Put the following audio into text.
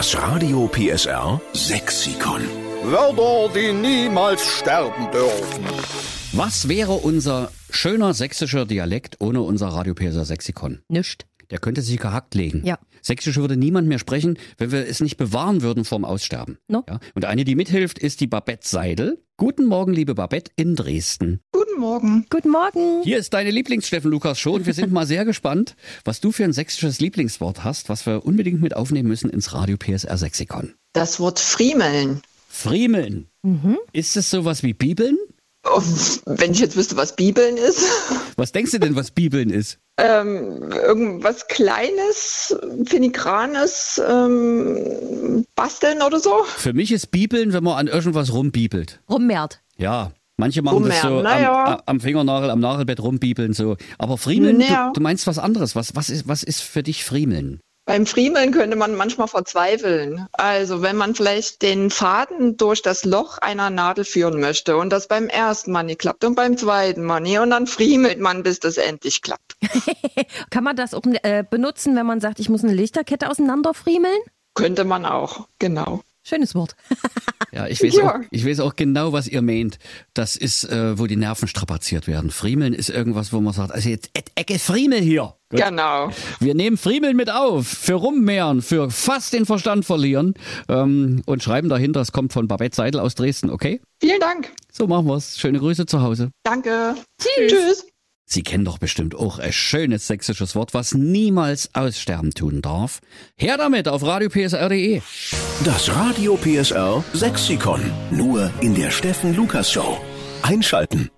Das Radio PSR Sexikon. Wörter, die niemals sterben dürfen. Was wäre unser schöner sächsischer Dialekt ohne unser Radio PSR Sexikon? Nischt. Der könnte sich gehackt legen. Ja. Sächsisch würde niemand mehr sprechen, wenn wir es nicht bewahren würden vorm Aussterben. No. Ja? Und eine, die mithilft, ist die Babette Seidel. Guten Morgen, liebe Babette in Dresden. Guten Morgen. Guten Morgen. Hier ist deine Lieblingssteffen Lukas Show und wir sind mal sehr gespannt, was du für ein sächsisches Lieblingswort hast, was wir unbedingt mit aufnehmen müssen ins Radio PSR Sexikon. Das Wort Friemeln. Friemeln. Ist es sowas wie Bibeln? Wenn ich jetzt wüsste, was Bibeln ist. Was denkst du denn, was Bibeln ist? Ähm, irgendwas Kleines, Filigranes, ähm, basteln oder so. Für mich ist Bibeln, wenn man an irgendwas rumbibelt. Rummehrt. Ja, manche machen das so am, naja. a- am Fingernagel, am Nagelbett rumbibeln so. Aber Friemeln, Naja. du, du meinst was anderes. Was, was, ist, was ist für dich Friemeln? Beim Friemeln könnte man manchmal verzweifeln. Also wenn man vielleicht den Faden durch das Loch einer Nadel führen möchte und das beim ersten Mal nicht klappt und beim zweiten Mal nicht und dann friemelt man, bis das endlich klappt. Kann man das auch äh, benutzen, wenn man sagt, ich muss eine Lichterkette auseinanderfriemeln? Könnte man auch, genau. Schönes Wort. Ja, ich weiß, Ja. Auch, ich weiß auch genau, was ihr meint. Das ist, äh, wo die Nerven strapaziert werden. Friemeln ist irgendwas, wo man sagt, also jetzt et- Ecke Friemel hier. Gut. Genau. Wir nehmen Friemeln mit auf, für Rummehren, für fast den Verstand verlieren ähm, und schreiben dahinter, es kommt von Babette Seidel aus Dresden, okay? Vielen Dank. So machen wir's. Schöne Grüße zu Hause. Danke. Tschüss. Sie kennen doch bestimmt auch ein schönes sächsisches Wort, was niemals aussterben tun darf. Her damit auf radiopsr.de. Das Radio PSR Sexikon. Nur in der Steffen Lukas Show. Einschalten.